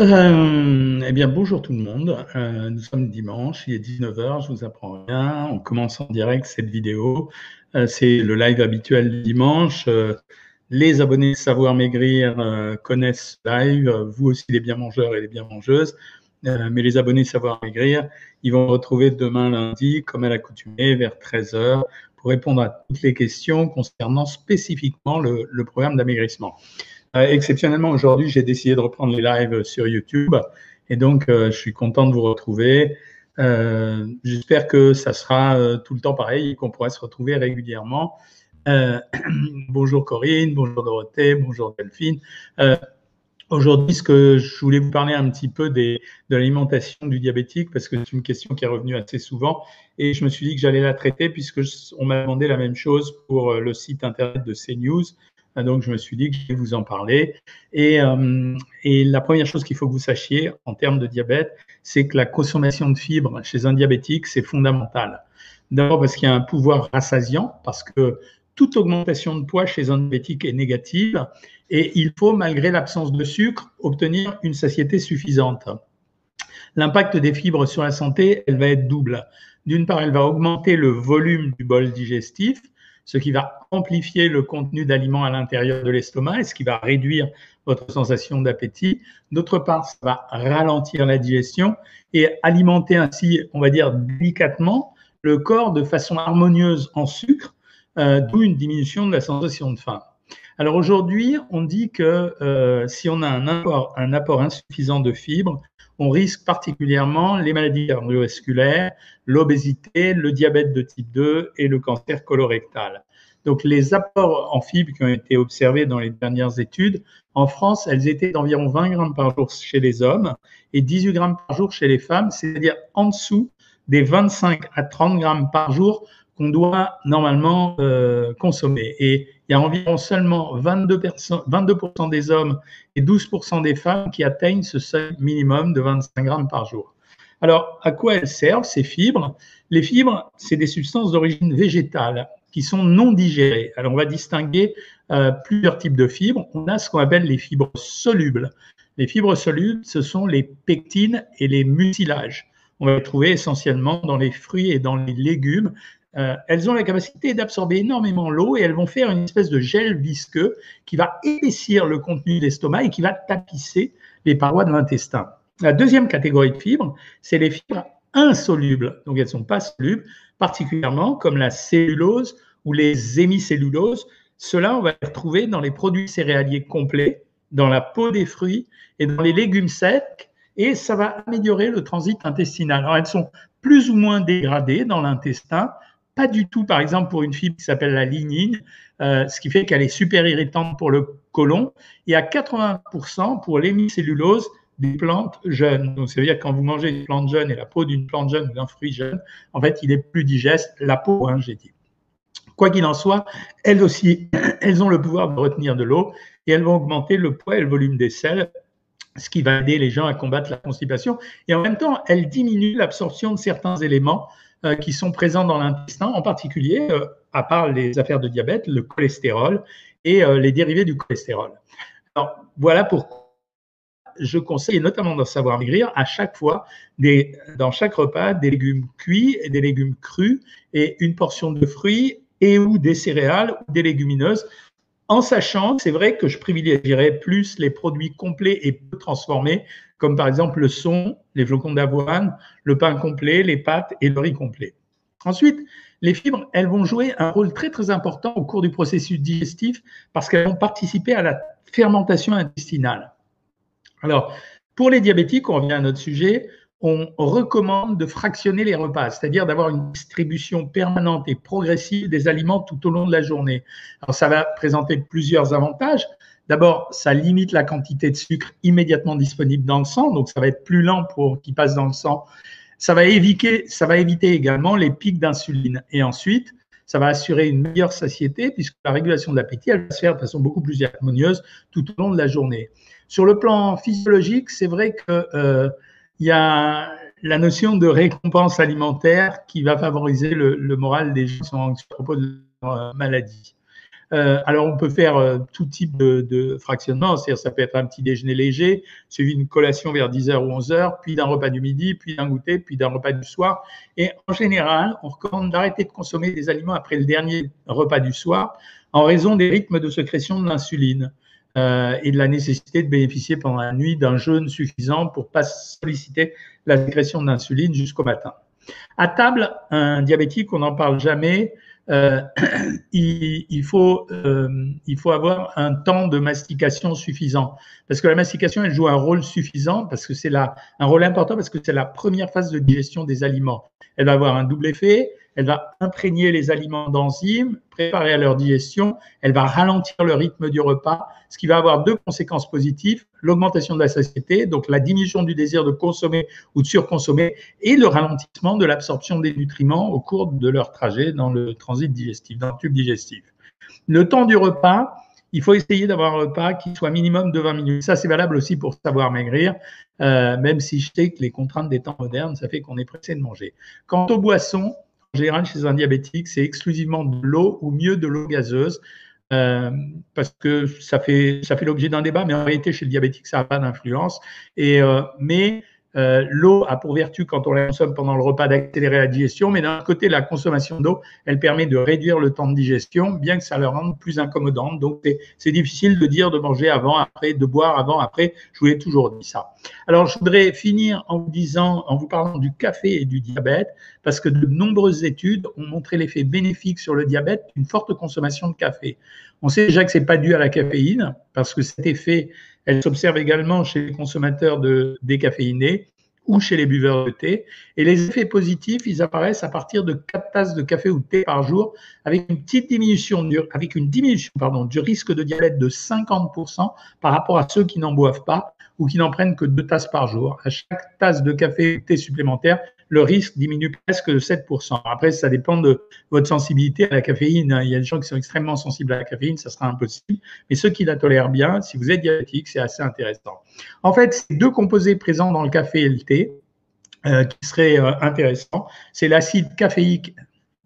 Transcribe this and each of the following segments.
Euh, eh bien, bonjour tout le monde. Euh, nous sommes dimanche, il est 19h, je vous apprends rien. On commence en direct cette vidéo. Euh, c'est le live habituel dimanche. Les abonnés de Savoir Maigrir connaissent ce live, vous aussi les bien mangeurs et les bien mangeuses. mais les abonnés de Savoir Maigrir, ils vont retrouver demain lundi, comme à l'accoutumée, vers 13h, pour répondre à toutes les questions concernant spécifiquement le, le programme d'amaigrissement. Euh, exceptionnellement, aujourd'hui, j'ai décidé de reprendre les lives sur YouTube et donc euh, je suis content de vous retrouver. Euh, j'espère que ça sera tout le temps pareil et qu'on pourra se retrouver régulièrement. bonjour Corinne, bonjour Dorothée, bonjour Delphine. Aujourd'hui, ce que je voulais vous parler un petit peu de l'alimentation du diabétique, parce que c'est une question qui est revenue assez souvent, et je me suis dit que j'allais la traiter puisque on m'a demandé la même chose pour le site internet de CNews. Donc, je me suis dit que je vais vous en parler. Et, euh, et la première chose qu'il faut que vous sachiez en termes de diabète, c'est que la consommation de fibres chez un diabétique, c'est fondamental. D'abord parce qu'il y a un pouvoir rassasiant, parce que toute augmentation de poids chez un diabétique est négative et il faut, malgré l'absence de sucre, obtenir une satiété suffisante. L'impact des fibres sur la santé, elle va être double. D'une part, elle va augmenter le volume du bol digestif, ce qui va amplifier le contenu d'aliments à l'intérieur de l'estomac et ce qui va réduire votre sensation d'appétit. D'autre part, ça va ralentir la digestion et alimenter ainsi, on va dire délicatement, le corps de façon harmonieuse en sucre, euh, d'où une diminution de la sensation de faim. Alors aujourd'hui, on dit que euh, si on a un apport, un apport insuffisant de fibres, on risque particulièrement les maladies cardiovasculaires, l'obésité, le diabète de type 2 et le cancer colorectal. Donc les apports en fibres qui ont été observés dans les dernières études, en France, elles étaient d'environ 20 grammes par jour chez les hommes et 18 grammes par jour chez les femmes, c'est-à-dire en dessous des 25 à 30 grammes par jour qu'on doit normalement euh, consommer. Et il y a environ seulement 22%, 22 des hommes et 12% des femmes qui atteignent ce seuil minimum de 25 grammes par jour. Alors, à quoi elles servent ces fibres? Les fibres, c'est des substances d'origine végétale qui sont non digérées. Alors, on va distinguer euh, plusieurs types de fibres. On a ce qu'on appelle les fibres solubles. Les fibres solubles, ce sont les pectines et les mucilages. On va les trouver essentiellement dans les fruits et dans les légumes. Euh, elles ont la capacité d'absorber énormément l'eau et elles vont faire une espèce de gel visqueux qui va épaissir le contenu de l'estomac et qui va tapisser les parois de l'intestin. La deuxième catégorie de fibres, c'est les fibres insolubles. Donc elles ne sont pas solubles, particulièrement comme la cellulose ou les hémicelluloses. Cela, on va les retrouver dans les produits céréaliers complets, dans la peau des fruits et dans les légumes secs. Et ça va améliorer le transit intestinal. Alors elles sont plus ou moins dégradées dans l'intestin, pas du tout, par exemple, pour une fibre qui s'appelle la lignine, euh, ce qui fait qu'elle est super irritante pour le côlon, et à 80% pour l'hémicellulose des plantes jeunes. Donc, ça veut dire que quand vous mangez une plante jeune et la peau d'une plante jeune ou d'un fruit jeune, en fait, il est plus digeste, la peau, j'ai dit. Quoi qu'il en soit, elles aussi, elles ont le pouvoir de retenir de l'eau et elles vont augmenter le poids et le volume des selles, ce qui va aider les gens à combattre la constipation. Et en même temps, elles diminuent l'absorption de certains éléments qui sont présents dans l'intestin, en particulier, euh, à part les affaires de diabète, le cholestérol et euh, les dérivés du cholestérol. Alors, voilà pourquoi je conseille, notamment dans Savoir Maigrir, à chaque fois, des, dans chaque repas, des légumes cuits et des légumes crus et une portion de fruits et ou des céréales ou des légumineuses en sachant, c'est vrai que je privilégierais plus les produits complets et peu transformés, comme par exemple le son, les flocons d'avoine, le pain complet, les pâtes et le riz complet. Ensuite, les fibres, elles vont jouer un rôle très très important au cours du processus digestif parce qu'elles vont participer à la fermentation intestinale. Alors, pour les diabétiques, on revient à notre sujet, on recommande de fractionner les repas, c'est-à-dire d'avoir une distribution permanente et progressive des aliments tout au long de la journée. Alors, ça va présenter plusieurs avantages. D'abord, ça limite la quantité de sucre immédiatement disponible dans le sang, donc ça va être plus lent pour qu'il passe dans le sang. Ça va éviter, également les pics d'insuline. Et ensuite, ça va assurer une meilleure satiété puisque la régulation de l'appétit, elle va se faire de façon beaucoup plus harmonieuse tout au long de la journée. Sur le plan physiologique, c'est vrai que euh, il y a la notion de récompense alimentaire qui va favoriser le, moral des gens qui sont anxieux à propos de leur maladie. Euh, alors, on peut faire euh, tout type de, de fractionnement, c'est-à-dire ça peut être un petit déjeuner léger, suivi d'une collation vers 10h ou 11h, puis d'un repas du midi, puis d'un goûter, puis d'un repas du soir. Et en général, on recommande d'arrêter de consommer des aliments après le dernier repas du soir en raison des rythmes de sécrétion de l'insuline. Euh, et de la nécessité de bénéficier pendant la nuit d'un jeûne suffisant pour pas solliciter la sécrétion d'insuline jusqu'au matin. À table, un diabétique, on n'en parle jamais. Euh, il, il, faut, euh, il faut avoir un temps de mastication suffisant. Parce que la mastication, elle joue un rôle suffisant, parce que c'est un rôle important, parce que c'est la première phase de digestion des aliments. Elle va avoir un double effet elle va imprégner les aliments d'enzymes, préparer à leur digestion, elle va ralentir le rythme du repas, ce qui va avoir deux conséquences positives, l'augmentation de la satiété, donc la diminution du désir de consommer ou de surconsommer, et le ralentissement de l'absorption des nutriments au cours de leur trajet dans le transit digestif, dans le tube digestif. Le temps du repas, il faut essayer d'avoir un repas qui soit minimum de 20 minutes. Ça, c'est valable aussi pour savoir maigrir, euh, même si je sais que les contraintes des temps modernes, ça fait qu'on est pressé de manger. Quant aux boissons, général, chez un diabétique, c'est exclusivement de l'eau ou mieux de l'eau gazeuse. Euh, parce que ça fait, ça fait l'objet d'un débat, mais en réalité, chez le diabétique, ça n'a pas d'influence. Euh, mais euh, l'eau a pour vertu, quand on la consomme pendant le repas, d'accélérer la digestion, mais d'un côté, la consommation d'eau, elle permet de réduire le temps de digestion, bien que ça le rende plus incommodante. Donc, c'est difficile de dire de manger avant, après, de boire avant, après. Je vous ai toujours dit ça. Alors, je voudrais finir en vous disant, en vous parlant du café et du diabète, parce que de nombreuses études ont montré l'effet bénéfique sur le diabète d'une forte consommation de café. On sait déjà que c'est pas dû à la caféine, parce que cet effet elle s'observe également chez les consommateurs de décaféinés ou chez les buveurs de thé. Et les effets positifs, ils apparaissent à partir de 4 tasses de café ou thé par jour, avec une petite diminution, du, avec une diminution pardon, du risque de diabète de 50% par rapport à ceux qui n'en boivent pas ou qui n'en prennent que 2 tasses par jour. À chaque tasse de café ou thé supplémentaire, le risque diminue presque de 7%. Après, ça dépend de votre sensibilité à la caféine. Il y a des gens qui sont extrêmement sensibles à la caféine, ça sera impossible. Mais ceux qui la tolèrent bien, si vous êtes diabétique, c'est assez intéressant. En fait, ces deux composés présents dans le café et le thé, euh, qui seraient euh, intéressants, c'est l'acide caféique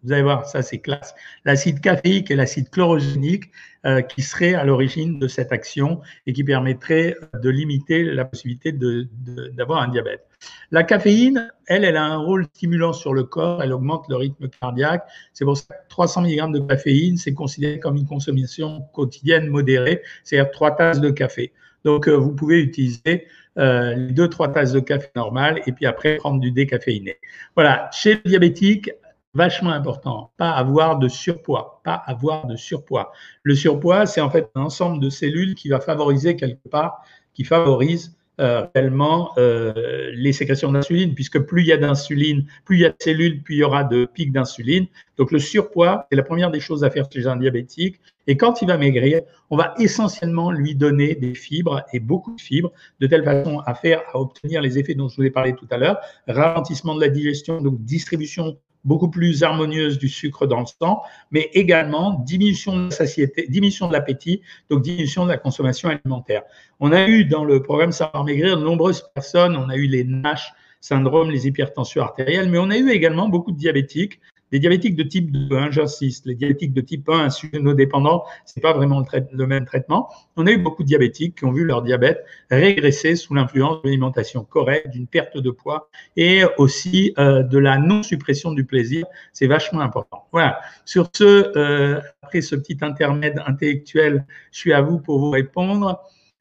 vous allez voir, ça c'est classe. L'acide caféique et l'acide chlorogénique euh, qui seraient à l'origine de cette action et qui permettraient de limiter la possibilité d'avoir un diabète. La caféine, elle, elle a un rôle stimulant sur le corps, elle augmente le rythme cardiaque. C'est pour ça que 300 mg de caféine, c'est considéré comme une consommation quotidienne modérée, c'est-à-dire trois tasses de café. Donc, euh, vous pouvez utiliser euh, les deux, trois tasses de café normal et puis après prendre du décaféiné. Voilà, chez le diabétique, vachement important, pas avoir de surpoids, pas avoir de surpoids. Le surpoids, c'est en fait un ensemble de cellules qui va favoriser quelque part, qui favorise euh, réellement euh, les sécrétions d'insuline, puisque plus il y a d'insuline, plus il y a de cellules, plus il y aura de pics d'insuline. Donc le surpoids, c'est la première des choses à faire chez un diabétique. Et quand il va maigrir, on va essentiellement lui donner des fibres et beaucoup de fibres, de telle façon à faire, à obtenir les effets dont je vous ai parlé tout à l'heure, ralentissement de la digestion, donc distribution beaucoup plus harmonieuse du sucre dans le sang, mais également diminution de la satiété, diminution de l'appétit, donc diminution de la consommation alimentaire. On a eu dans le programme Savoir Maigrir de nombreuses personnes, on a eu les NASH syndrome, les hypertensions artérielles, mais on a eu également beaucoup de diabétiques les diabétiques de type 2, hein, j'insiste, les diabétiques de type 1, insulinodépendants, c'est pas vraiment le, même traitement. On a eu beaucoup de diabétiques qui ont vu leur diabète régresser sous l'influence d'une alimentation correcte, d'une perte de poids et aussi euh, de la non-suppression du plaisir. C'est vachement important. Voilà. Sur ce, euh, après ce petit intermède intellectuel, je suis à vous pour vous répondre.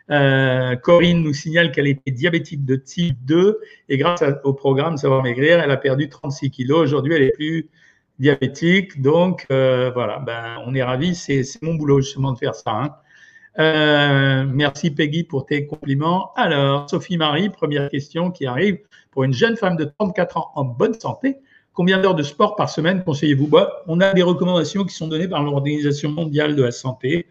Euh, Corinne nous signale qu'elle était diabétique de type 2 et grâce au programme Savoir Maigrir, elle a perdu 36 kilos. Aujourd'hui, elle est plus diabétique. Donc, euh, voilà, ben, on est ravis. C'est mon boulot justement de faire ça. Hein. Euh, merci Peggy pour tes compliments. Alors, Sophie Marie, première question qui arrive. Pour une jeune femme de 34 ans en bonne santé, combien d'heures de sport par semaine conseillez-vous? Bah, On a des recommandations qui sont données par l'Organisation mondiale de la santé.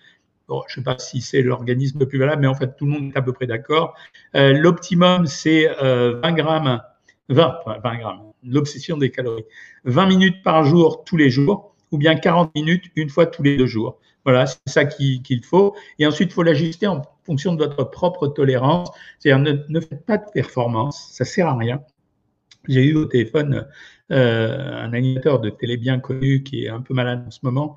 Je ne sais pas si c'est l'organisme le plus valable, mais en fait, tout le monde est à peu près d'accord. Euh, l'optimum, c'est 20 grammes 20, 20 grammes, l'obsession des calories. 20 minutes par jour tous les jours ou bien 40 minutes une fois tous les deux jours. Voilà, c'est ça qu'il faut. Et ensuite, il faut l'ajuster en fonction de votre propre tolérance. C'est-à-dire, ne, faites pas de performance, ça sert à rien. J'ai eu au téléphone euh, un animateur de télé bien connu qui est un peu malade en ce moment,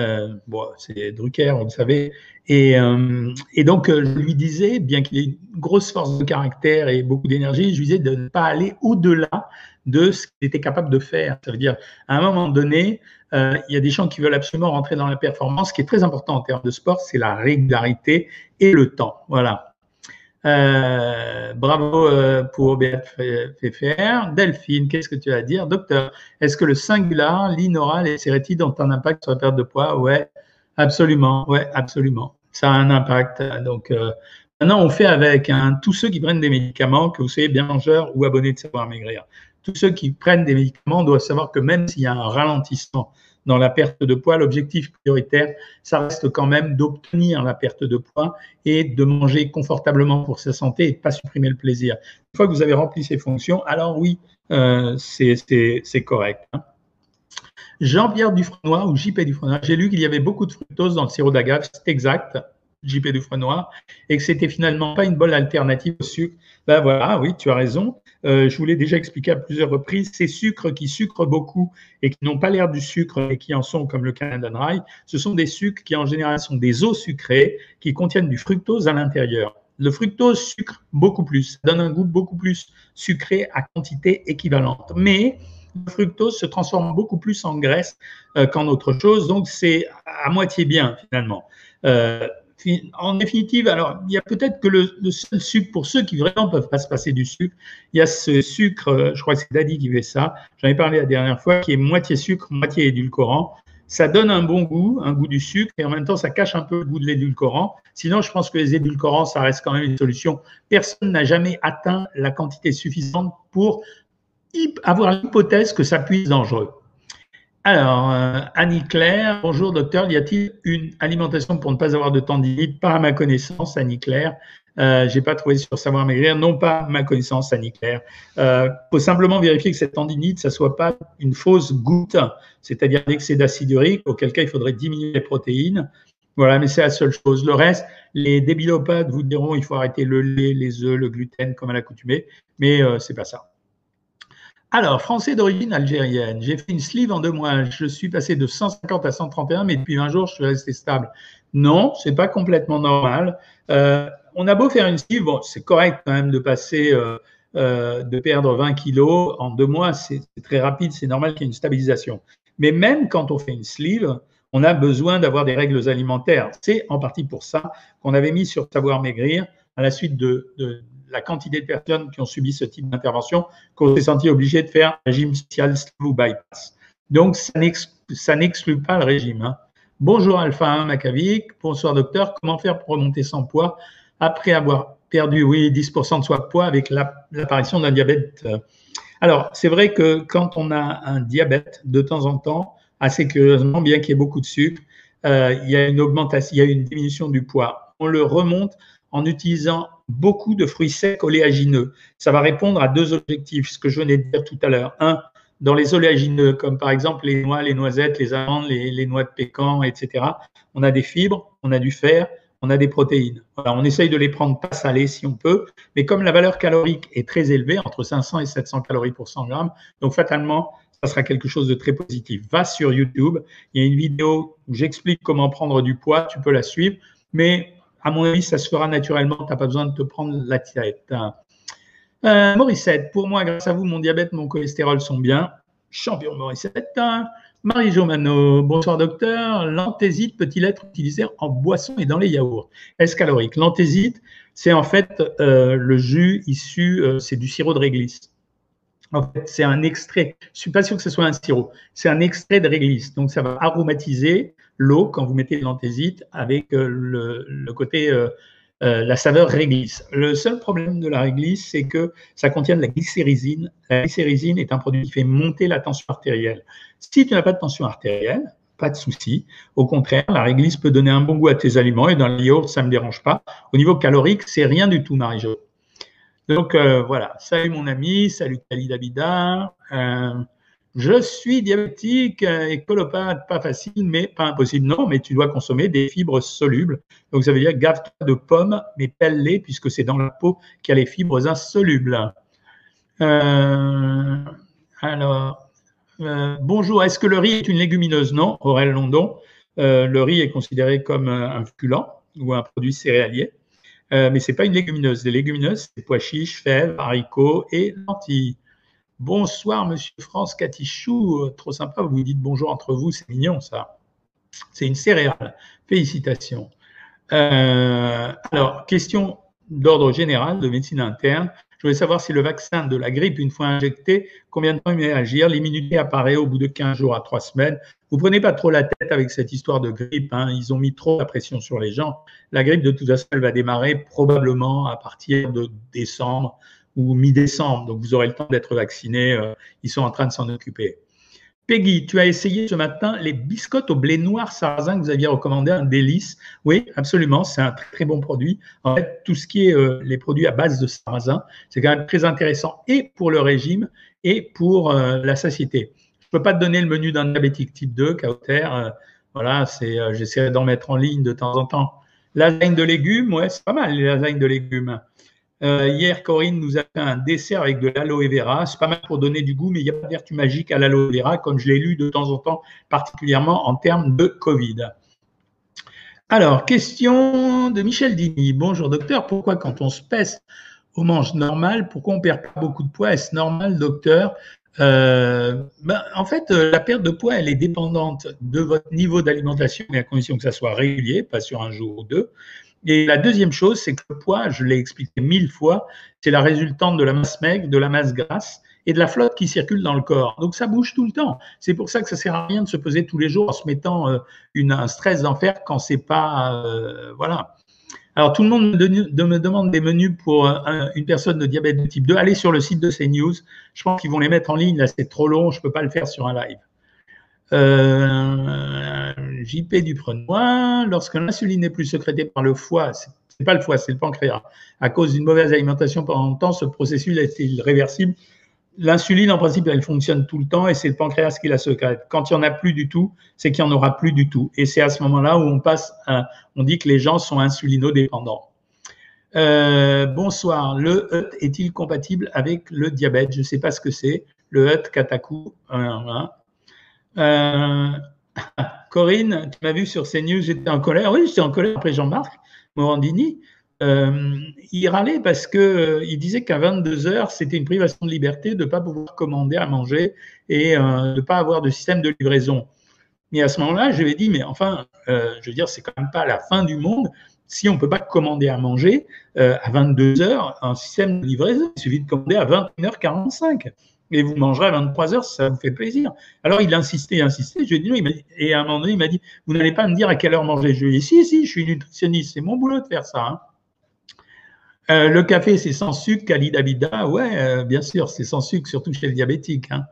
Euh, c'est Drucker, vous le savez. Et, euh, donc, euh, je lui disais, bien qu'il ait une grosse force de caractère et beaucoup d'énergie, je lui disais de ne pas aller au-delà de ce qu'il était capable de faire. Ça veut dire, à un moment donné, il y a des gens qui veulent absolument rentrer dans la performance. Ce qui est très important en termes de sport, c'est la régularité et le temps. Voilà. Euh, bravo euh, pour BFFR. Delphine, qu'est-ce que tu as à dire? Docteur, est-ce que le singular, l'inoral et les sérétides ont un impact sur la perte de poids? Ouais, absolument. Absolument. Ça a un impact. Donc, euh, maintenant, on fait avec hein, tous ceux qui prennent des médicaments, que vous soyez bien mangeur ou abonné de Savoir Maigrir. Tous ceux qui prennent des médicaments doivent savoir que même s'il y a un ralentissement dans la perte de poids, l'objectif prioritaire, ça reste quand même d'obtenir la perte de poids et de manger confortablement pour sa santé et pas supprimer le plaisir. Une fois que vous avez rempli ces fonctions, alors oui, euh, c'est correct. Hein. Jean-Pierre Dufresnoy ou JP Dufresnoy, j'ai lu qu'il y avait beaucoup de fructose dans le sirop d'agave, c'est exact, JP Dufresnoy, et que c'était finalement pas une bonne alternative au sucre. Ben voilà, oui, tu as raison. Euh, je vous l'ai déjà expliqué à plusieurs reprises, ces sucres qui sucrent beaucoup et qui n'ont pas l'air du sucre et qui en sont comme le Canada Dry, ce sont des sucres qui en général sont des eaux sucrées qui contiennent du fructose à l'intérieur. Le fructose sucre beaucoup plus, donne un goût beaucoup plus sucré à quantité équivalente. Mais le fructose se transforme beaucoup plus en graisse euh, qu'en autre chose, donc c'est à moitié bien finalement. Euh, en définitive, alors il y a peut-être que le, seul sucre pour ceux qui vraiment peuvent pas se passer du sucre, il y a ce sucre, euh, je crois que c'est Daddy qui fait ça. J'en ai parlé la dernière fois, qui est moitié sucre, moitié édulcorant. Ça donne un bon goût, un goût du sucre, et en même temps, ça cache un peu le goût de l'édulcorant. Sinon, je pense que les édulcorants, ça reste quand même une solution. Personne n'a jamais atteint la quantité suffisante pour avoir l'hypothèse que ça puisse être dangereux. Alors, euh, Annie Claire, bonjour docteur, y a-t-il une alimentation pour ne pas avoir de tendinite Pas à ma connaissance, Annie Claire? Euh, j'ai pas trouvé sur Savoir Maigrir, non pas ma connaissance, Annie Claire. Euh, faut simplement vérifier que cette tendinite, ça soit pas une fausse goutte, c'est-à-dire l'excès d'acide urique, auquel cas il faudrait diminuer les protéines. Voilà, mais c'est la seule chose. Le reste, les débilopathes vous diront il faut arrêter le lait, les œufs, le gluten comme à l'accoutumée, mais euh, c'est pas ça. Alors, français d'origine algérienne, j'ai fait une sleeve en deux mois. Je suis passé de 150 à 131, mais depuis 20 jours, je suis resté stable. Non, c'est pas complètement normal. Euh, on a beau faire une sleeve, c'est correct quand même de passer, euh, euh, de perdre 20 kilos en deux mois, c'est très rapide, c'est normal qu'il y ait une stabilisation. Mais même quand on fait une sleeve, on a besoin d'avoir des règles alimentaires. C'est en partie pour ça qu'on avait mis sur Savoir Maigrir à la suite de la quantité de personnes qui ont subi ce type d'intervention qu'on s'est senti obligé de faire un régime spécial ou bypass. Donc, ça n'exclut pas le régime. Hein. Bonjour Alpha 1 Macavik, bonsoir docteur. Comment faire pour remonter sans poids après avoir perdu, oui, 10% de soi poids avec l'apparition d'un diabète Alors, c'est vrai que quand on a un diabète, de temps en temps, assez curieusement, bien qu'il y ait beaucoup de sucre, euh, il y a une augmentation, il y a une diminution du poids. On le remonte en utilisant beaucoup de fruits secs oléagineux. Ça va répondre à deux objectifs, ce que je venais de dire tout à l'heure. Un, dans les oléagineux, comme par exemple les noix, les noisettes, les amandes, les, noix de pécan, etc., on a des fibres, on a du fer, on a des protéines. on essaye de les prendre pas salées si on peut, mais comme la valeur calorique est très élevée, entre 500 et 700 calories pour 100 grammes, donc fatalement, ça sera quelque chose de très positif. Va sur YouTube, il y a une vidéo où j'explique comment prendre du poids, tu peux la suivre, mais à mon avis, ça se fera naturellement. Tu n'as pas besoin de te prendre la tirette. Euh, Morissette, pour moi, grâce à vous, mon diabète, mon cholestérol sont bien. Champion Morissette. Marie-Jo Mano, bonsoir docteur. L'anthésite peut-il être utilisé en boisson et dans les yaourts? Est-ce calorique? L'anthésite, c'est en fait euh, le jus issu, euh, c'est du sirop de réglisse. En fait, c'est un extrait. Je ne suis pas sûr que ce soit un sirop. C'est un extrait de réglisse. Donc, ça va aromatiser l'eau quand vous mettez de l'anthésite avec euh, le, côté, euh, euh, la saveur réglisse. Le seul problème de la réglisse, c'est que ça contient de la glycérysine. La glycérysine est un produit qui fait monter la tension artérielle. Si tu n'as pas de tension artérielle, pas de souci. Au contraire, la réglisse peut donner un bon goût à tes aliments et dans le yaourt, ça ne me dérange pas. Au niveau calorique, c'est rien du tout, Marie-Jo. Donc voilà, salut mon ami, salut Khalid Abida. Je suis diabétique et colopathe, pas facile, mais pas impossible. Non, mais tu dois consommer des fibres solubles. Donc, ça veut dire gaffe-toi de pommes, mais pelle-les, puisque c'est dans la peau qu'il y a les fibres insolubles. Euh, alors, euh, bonjour, est-ce que le riz est une légumineuse? Non, Aurel London. le riz est considéré comme un féculent ou un produit céréalier. mais ce n'est pas une légumineuse. Les légumineuses, c'est pois chiches, fèves, haricots et lentilles. Bonsoir, monsieur France Catichou. Trop sympa, vous vous dites bonjour entre vous, c'est mignon ça. C'est une céréale. Félicitations. Euh, alors, question d'ordre général de médecine interne. Je voulais savoir si le vaccin de la grippe, une fois injecté, combien de temps il à agir? L'immunité apparaît au bout de 15 jours à 3 semaines. Vous prenez pas trop la tête avec cette histoire de grippe. Hein. Ils ont mis trop la pression sur les gens. La grippe, de toute façon, elle va démarrer probablement à partir de décembre ou mi-décembre. Donc, vous aurez le temps d'être vacciné. Euh, ils sont en train de s'en occuper. Peggy, tu as essayé ce matin les biscottes au blé noir sarrasin que vous aviez recommandé, un délice. Oui, absolument, c'est un très, très bon produit. En fait, tout ce qui est euh, les produits à base de sarrasin, c'est quand même très intéressant et pour le régime et pour euh, la satiété. Je ne peux pas te donner le menu d'un diabétique type 2, Cauter. Euh, voilà, c'est, j'essaierai d'en mettre en ligne de temps en temps. Lasagne de légumes, ouais, c'est pas mal les lasagnes de légumes. Euh, hier, Corinne nous a fait un dessert avec de l'aloe vera. C'est pas mal pour donner du goût, mais il n'y a pas de vertu magique à l'aloe vera, comme je l'ai lu de temps en temps, particulièrement en termes de Covid. Alors, question de Michel Dini. Bonjour docteur, pourquoi quand on se pèse au manche normal, pourquoi on perd pas beaucoup de poids? Est-ce normal, docteur? Euh, ben, en fait, euh, la perte de poids, elle est dépendante de votre niveau d'alimentation, mais à condition que ça soit régulier, pas sur un jour ou deux. Et la deuxième chose, c'est que le poids, je l'ai expliqué mille fois, c'est la résultante de la masse maigre, de la masse grasse et de la flotte qui circule dans le corps. Donc ça bouge tout le temps. C'est pour ça que ça sert à rien de se peser tous les jours en se mettant euh, une, un stress d'enfer quand c'est pas euh, voilà. Alors tout le monde me, demande des menus pour euh, une personne de diabète de type 2. Allez sur le site de CNews. Je pense qu'ils vont les mettre en ligne. Là, c'est trop long. Je peux pas le faire sur un live. Euh, JP du Prenois, lorsque l'insuline n'est plus sécrétée par le foie, c'est pas le foie, c'est le pancréas. À cause d'une mauvaise alimentation pendant longtemps, ce processus est réversible? L'insuline, en principe, elle fonctionne tout le temps et c'est le pancréas qui la secrète. Quand il n'y en a plus du tout, c'est qu'il n'y en aura plus du tout. Et c'est à ce moment-là où on passe, on dit que les gens sont insulinodépendants. Euh, bonsoir. Le HUT est-il compatible avec le diabète? Je ne sais pas ce que c'est. Le HUT Kataku. Euh, Corinne, tu m'as vu sur CNews, j'étais en colère. Oui, j'étais en colère après Jean-Marc Morandini. Euh, il râlait parce que euh, il disait qu'à 22 heures, c'était une privation de liberté de ne pas pouvoir commander à manger et de ne pas avoir de système de livraison. Mais à ce moment-là, je lui ai dit, mais enfin, je veux dire, c'est quand même pas la fin du monde si on ne peut pas commander à manger à 22 heures un système de livraison. Il suffit de commander à 21h45 et vous mangerez à 23 heures ça vous fait plaisir. Alors il insistait, insistait, je lui ai dit non, et à un moment donné, il m'a dit, vous n'allez pas me dire à quelle heure manger. Je lui ai dit, si, si, je suis nutritionniste, c'est mon boulot de faire ça. Hein. Euh, le café, c'est sans sucre, Kalidavida, ouais, euh, bien sûr, c'est sans sucre, surtout chez le diabétique. Hein.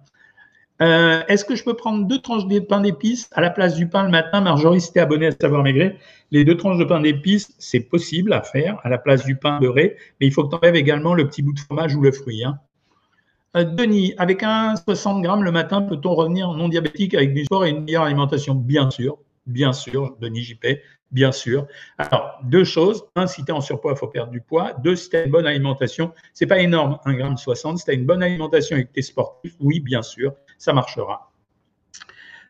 Euh, est-ce que je peux prendre deux tranches de pain d'épices à la place du pain le matin? Marjorie, si tu abonné à Savoir Maigret, les deux tranches de pain d'épices, c'est possible à faire à la place du pain beurré, mais il faut que tu enlèves également le petit bout de fromage ou le fruit. Hein. Euh, Denis, avec un 60 grammes le matin, peut-on revenir non diabétique avec du sport et une meilleure alimentation? Bien sûr, bien sûr, Denis JP, bien sûr. Alors, deux choses. Un, si tu es en surpoids, il faut perdre du poids. Deux, si tu as une bonne alimentation, c'est pas énorme, 1 gramme 60. Si tu as une bonne alimentation et que tu es sportif, oui, bien sûr, ça marchera.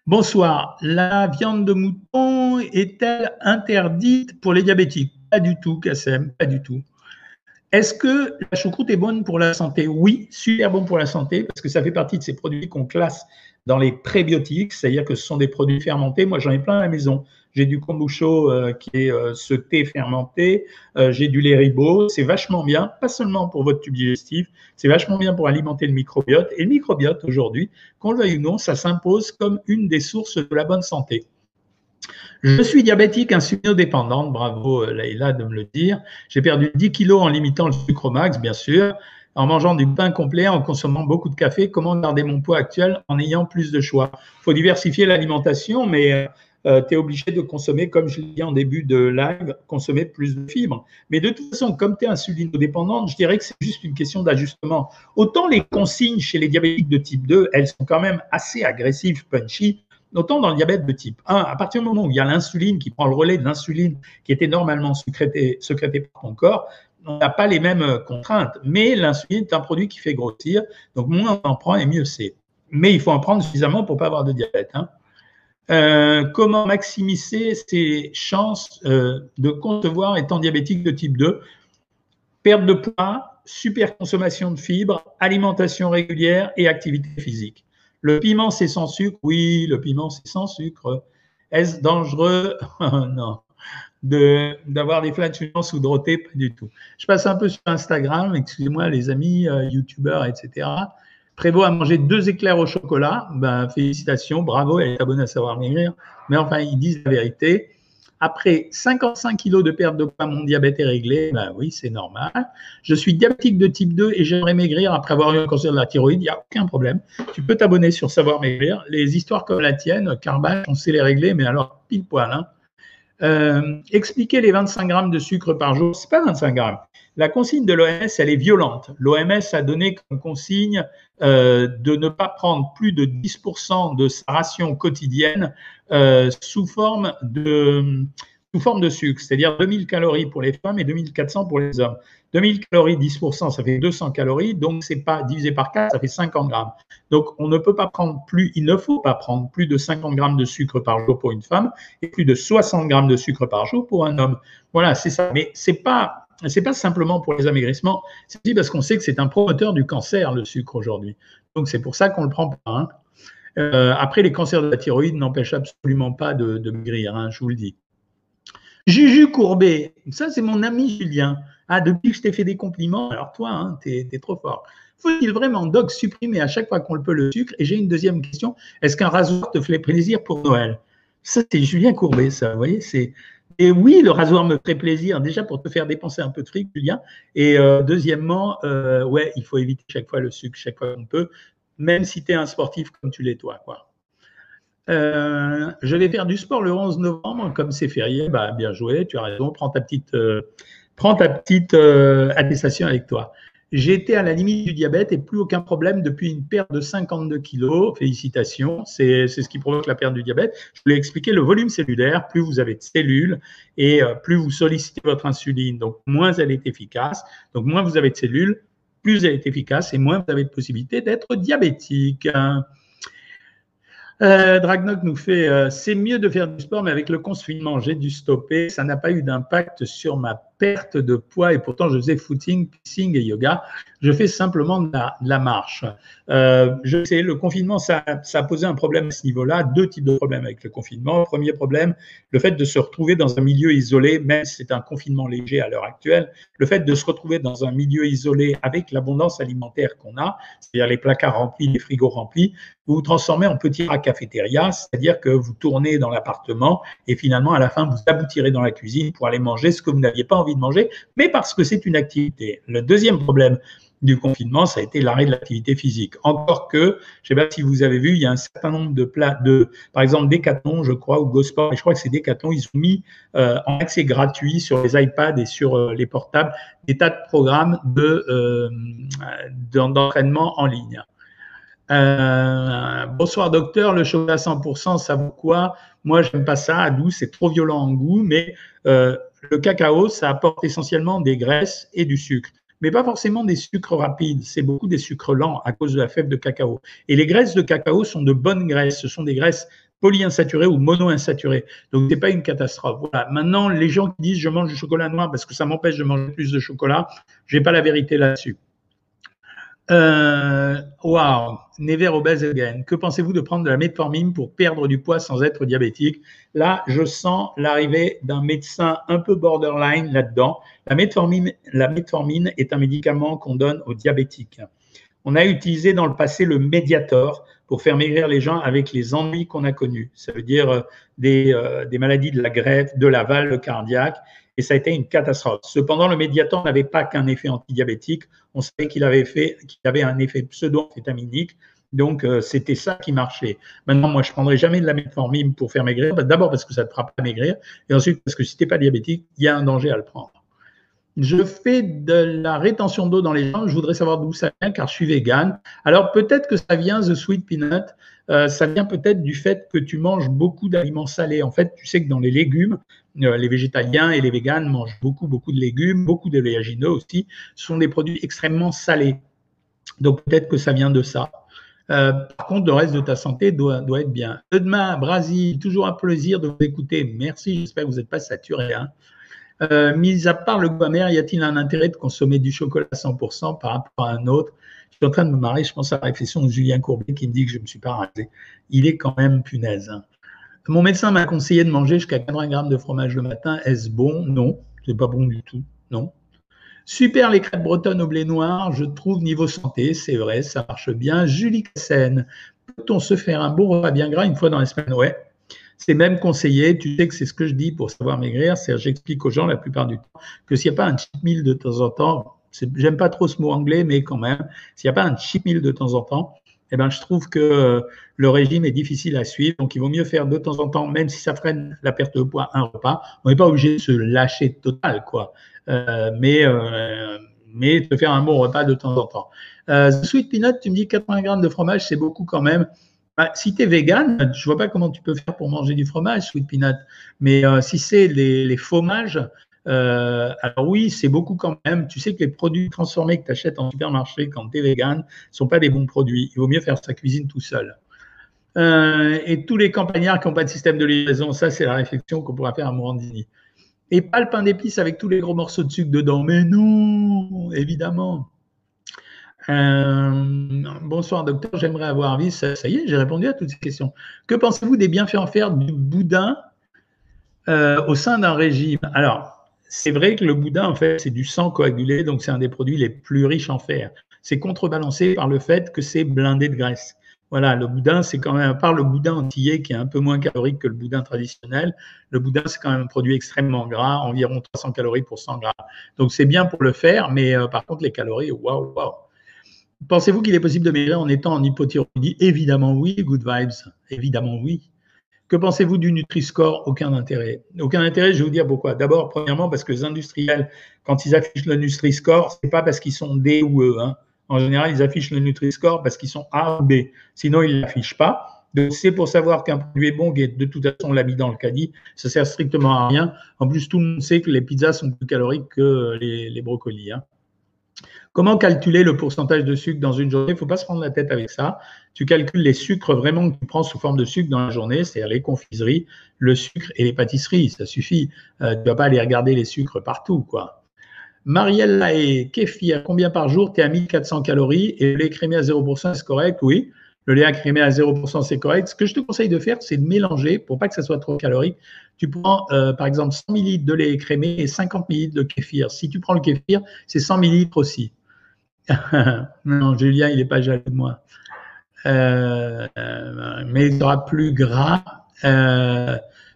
Bonsoir. La viande de mouton est-elle interdite pour les diabétiques? Pas du tout, Kassem, pas du tout. Est-ce que la choucroute est bonne pour la santé? Oui, super bon pour la santé parce que ça fait partie de ces produits qu'on classe dans les prébiotiques, c'est-à-dire que ce sont des produits fermentés. Moi, j'en ai plein à la maison. J'ai du kombucha euh, qui est euh, ce thé fermenté, euh, j'ai du lait ribot. C'est vachement bien, pas seulement pour votre tube digestif, c'est vachement bien pour alimenter le microbiote. Et le microbiote, aujourd'hui, qu'on le veuille ou non, ça s'impose comme une des sources de la bonne santé. Je suis diabétique insulinodépendante, bravo euh, Leïla de me le dire. J'ai perdu 10 kilos en limitant le sucre max, bien sûr, en mangeant du pain complet, en consommant beaucoup de café. Comment garder mon poids actuel en ayant plus de choix? Il faut diversifier l'alimentation, mais euh, euh, tu es obligé de consommer, comme je l'ai dit en début de live, consommer plus de fibres. Mais de toute façon, comme tu es insulinodépendante, je dirais que c'est juste une question d'ajustement. Autant les consignes chez les diabétiques de type 2, elles sont quand même assez agressives, punchy, Autant dans le diabète de type 1, à partir du moment où il y a l'insuline qui prend le relais de l'insuline qui était normalement sécrétée, par ton corps, on n'a pas les mêmes euh, contraintes. Mais l'insuline est un produit qui fait grossir, donc moins on en prend et mieux c'est. Mais il faut en prendre suffisamment pour ne pas avoir de diabète. Hein. Euh, comment maximiser ses chances euh, de concevoir étant diabétique de type 2 Perte de poids, super consommation de fibres, alimentation régulière et activité physique. Le piment, c'est sans sucre? Oui, le piment, c'est sans sucre. Est-ce dangereux? Non. D'avoir des flatulences ou de roter Pas du tout. Je passe un peu sur Instagram, excusez-moi les amis, euh, youtubeurs, etc. Prévost a mangé deux éclairs au chocolat. Ben, félicitations, bravo, elle est abonnée à Savoir Maigrir. Mais enfin, ils disent la vérité. Après 55 kilos de perte de poids, mon diabète est réglé. Ben oui, c'est normal. Je suis diabétique de type 2 et j'aimerais maigrir après avoir eu un cancer de la thyroïde. Il n'y a aucun problème. Tu peux t'abonner sur Savoir Maigrir. Les histoires comme la tienne, Carbage, on sait les régler, mais alors pile poil. Hein. Euh, expliquer les 25 grammes de sucre par jour, c'est pas 25 grammes. La consigne de l'OMS, elle est violente. L'OMS a donné comme consigne euh, de ne pas prendre plus de 10% de sa ration quotidienne euh, sous forme de sous forme de sucre, c'est-à-dire 2000 calories pour les femmes et 2400 pour les hommes. 2000 calories, 10%, ça fait 200 calories, donc c'est pas divisé par 4, ça fait 50 grammes. Donc on ne peut pas prendre plus, il ne faut pas prendre plus de 50 grammes de sucre par jour pour une femme et plus de 60 grammes de sucre par jour pour un homme. Voilà, c'est ça. Mais c'est pas c'est pas simplement pour les amaigrissements, c'est aussi parce qu'on sait que c'est un promoteur du cancer, le sucre aujourd'hui. Donc c'est pour ça qu'on le prend pas. Hein. Euh, après, les cancers de la thyroïde n'empêchent absolument pas de, maigrir, hein, je vous le dis. Juju Courbet, ça c'est mon ami Julien. Ah, depuis que je t'ai fait des compliments, alors toi, hein, tu es, trop fort. Faut-il vraiment, Doc, supprimer à chaque fois qu'on le peut le sucre? Et j'ai une deuxième question. Est-ce qu'un rasoir te fait plaisir pour Noël? Ça, c'est Julien Courbet, ça. Vous voyez, c'est et oui, le rasoir me ferait plaisir, déjà pour te faire dépenser un peu de fric, Julien. Et euh, deuxièmement, euh, ouais, il faut éviter chaque fois le sucre, chaque fois qu'on peut, même si tu es un sportif comme tu l'es toi. Euh, je vais faire du sport le 11 novembre, comme c'est férié, bah, bien joué, tu as raison, prends ta petite, prends ta petite attestation avec toi. Été à la limite du diabète et plus aucun problème depuis une perte de 52 kilos. Félicitations, c'est ce qui provoque la perte du diabète. Je vous l'ai expliqué, le volume cellulaire, plus vous avez de cellules et euh, plus vous sollicitez votre insuline, donc moins elle est efficace. Donc moins vous avez de cellules, plus elle est efficace et moins vous avez de possibilité d'être diabétique. Euh, nous fait euh, c'est mieux de faire du sport, mais avec le confinement, j'ai dû stopper. Ça n'a pas eu d'impact sur ma perte de poids et pourtant je faisais footing, pissing et yoga. Je fais simplement de la, marche. Euh, je sais, le confinement, ça, ça, a posé un problème à ce niveau-là, deux types de problèmes avec le confinement. Premier problème, le fait de se retrouver dans un milieu isolé, même si c'est un confinement léger à l'heure actuelle, le fait de se retrouver dans un milieu isolé avec l'abondance alimentaire qu'on a, c'est-à-dire les placards remplis, les frigos remplis, vous vous transformez en petit rat cafétéria, c'est-à-dire que vous tournez dans l'appartement et finalement, à la fin, vous aboutirez dans la cuisine pour aller manger ce que vous n'aviez pas envie de manger, mais parce que c'est une activité. Le deuxième problème du confinement, ça a été l'arrêt de l'activité physique. Encore que, je ne sais pas si vous avez vu, il y a un certain nombre de plats, de, par exemple Decathlon, je crois, ou GoSport, et je crois que c'est Decathlon, ils ont mis euh, en accès gratuit sur les iPads et sur euh, les portables des tas de programmes de euh, d'entraînement en ligne. bonsoir docteur, le chocolat 100%, ça vaut quoi? Moi, j'aime pas ça, à doux, c'est trop violent en goût, mais le cacao, ça apporte essentiellement des graisses et du sucre, mais pas forcément des sucres rapides, c'est beaucoup des sucres lents à cause de la fève de cacao. Et les graisses de cacao sont de bonnes graisses, ce sont des graisses polyinsaturées ou monoinsaturées. Donc, ce n'est pas une catastrophe. Voilà. Maintenant, les gens qui disent je mange du chocolat noir parce que ça m'empêche de manger plus de chocolat, je n'ai pas la vérité là-dessus. Euh, wow, never obese again. Que pensez-vous de prendre de la metformine pour perdre du poids sans être diabétique? Là, je sens l'arrivée d'un médecin un peu borderline là-dedans. La metformine est un médicament qu'on donne aux diabétiques. On a utilisé dans le passé le Mediator pour faire maigrir les gens avec les ennuis qu'on a connus. Ça veut dire euh, des, euh, des maladies de la greffe, de la valve cardiaque et ça a été une catastrophe. Cependant, le Mediator n'avait pas qu'un effet antidiabétique, on savait qu'il avait, avait un effet pseudo-amphétaminique, donc euh, c'était ça qui marchait. Maintenant, moi, je ne prendrai jamais de la metformine pour faire maigrir, d'abord parce que ça ne te fera pas maigrir, et ensuite parce que si tu n'es pas diabétique, il y a un danger à le prendre. Je fais de la rétention d'eau dans les jambes. Je voudrais savoir d'où ça vient, car je suis vegan. Alors peut-être que ça vient, The Sweet Peanut, euh, ça vient peut-être du fait que tu manges beaucoup d'aliments salés. En fait, tu sais que dans les légumes, euh, les végétaliens et les véganes mangent beaucoup, beaucoup de légumes, beaucoup de léagineux aussi. Ce sont des produits extrêmement salés. Donc peut-être que ça vient de ça. Euh, par contre, le reste de ta santé doit, être bien. Demain, Brasil, toujours un plaisir de vous écouter. Merci, j'espère que vous n'êtes pas saturé. Hein. Mis à part le goût y a-t-il un intérêt de consommer du chocolat à 100% par rapport à un autre? Suis en train de me marrer, je pense à la réflexion de Julien Courbet qui me dit que je ne me suis pas rasé. Il est quand même punaise. Hein. Mon médecin m'a conseillé de manger jusqu'à 80 grammes de fromage le matin. Est-ce bon? Non, c'est pas bon du tout. Non. Super les crêpes bretonnes au blé noir, je trouve niveau santé, c'est vrai, ça marche bien. Julie Cassen, peut-on se faire un bon repas bien gras une fois dans la semaine? Ouais, c'est même conseillé, tu sais que c'est ce que je dis pour savoir maigrir, c'est j'explique aux gens la plupart du temps que s'il n'y a pas un cheat meal de temps en temps, j'aime pas trop ce mot anglais, mais quand même, s'il n'y a pas un cheat meal de temps en temps, eh ben, je trouve que euh, le régime est difficile à suivre. Donc, il vaut mieux faire de temps en temps, même si ça freine la perte de poids, un repas. On n'est pas obligé de se lâcher total, quoi. Euh, mais, euh, mais de faire un bon repas de temps en temps. Euh, Sweet Peanut, tu me dis 80 grammes de fromage, c'est beaucoup quand même. Bah, si tu es vegan, je vois pas comment tu peux faire pour manger du fromage, Sweet Peanut. Mais si c'est les, fromages, euh, alors oui, c'est beaucoup quand même. Tu sais que les produits transformés que tu achètes en supermarché quand tu es vegan ne sont pas des bons produits. Il vaut mieux faire sa cuisine tout seul. Euh, et tous les campagnards qui n'ont pas de système de livraison, ça c'est la réflexion qu'on pourra faire à Morandini. Et pas le pain d'épices avec tous les gros morceaux de sucre dedans. Mais non, évidemment. Euh, bonsoir docteur, j'aimerais avoir avis. Ça, y est, j'ai répondu à toutes ces questions. Que pensez-vous des bienfaits en fer du boudin au sein d'un régime? Alors, c'est vrai que le boudin, en fait, c'est du sang coagulé, donc c'est un des produits les plus riches en fer. C'est contrebalancé par le fait que c'est blindé de graisse. Voilà, le boudin, c'est quand même, à part le boudin antillais qui est un peu moins calorique que le boudin traditionnel, le boudin, c'est quand même un produit extrêmement gras, environ 300 calories pour 100 grammes. Donc, c'est bien pour le faire, mais euh, par contre, les calories, waouh, waouh. Pensez-vous qu'il est possible de maigrir en étant en hypothyroïdie? Évidemment oui, good vibes, évidemment oui. Que pensez-vous du Nutri-Score? Aucun intérêt. Aucun intérêt, je vais vous dire pourquoi. D'abord, premièrement, parce que les industriels, quand ils affichent le Nutri-Score, ce n'est pas parce qu'ils sont D ou E. Hein. En général, ils affichent le Nutri-Score parce qu'ils sont A ou B. Sinon, ils ne l'affichent pas. Donc, c'est pour savoir qu'un produit est bon, qui de toute façon mis dans le caddie. Ça sert strictement à rien. En plus, tout le monde sait que les pizzas sont plus caloriques que les, brocolis. Hein. Comment calculer le pourcentage de sucre dans une journée? Il ne faut pas se prendre la tête avec ça. Tu calcules les sucres vraiment que tu prends sous forme de sucre dans la journée, c'est-à-dire les confiseries, le sucre et les pâtisseries. Ça suffit. Euh, tu ne vas pas aller regarder les sucres partout, quoi. Marielle et kéfir, combien par jour? Tu es à 1400 calories et le lait crémé à 0%, c'est correct? Oui. Le lait crémé à 0%, c'est correct. Ce que je te conseille de faire, c'est de mélanger pour pas que ça soit trop calorique. Tu prends euh, par exemple 100 ml de lait crémé et 50 ml de kéfir. Si tu prends le kéfir, c'est 100 ml aussi. non, Julien, il n'est pas jaloux de moi. Euh, euh, mais il sera plus gras.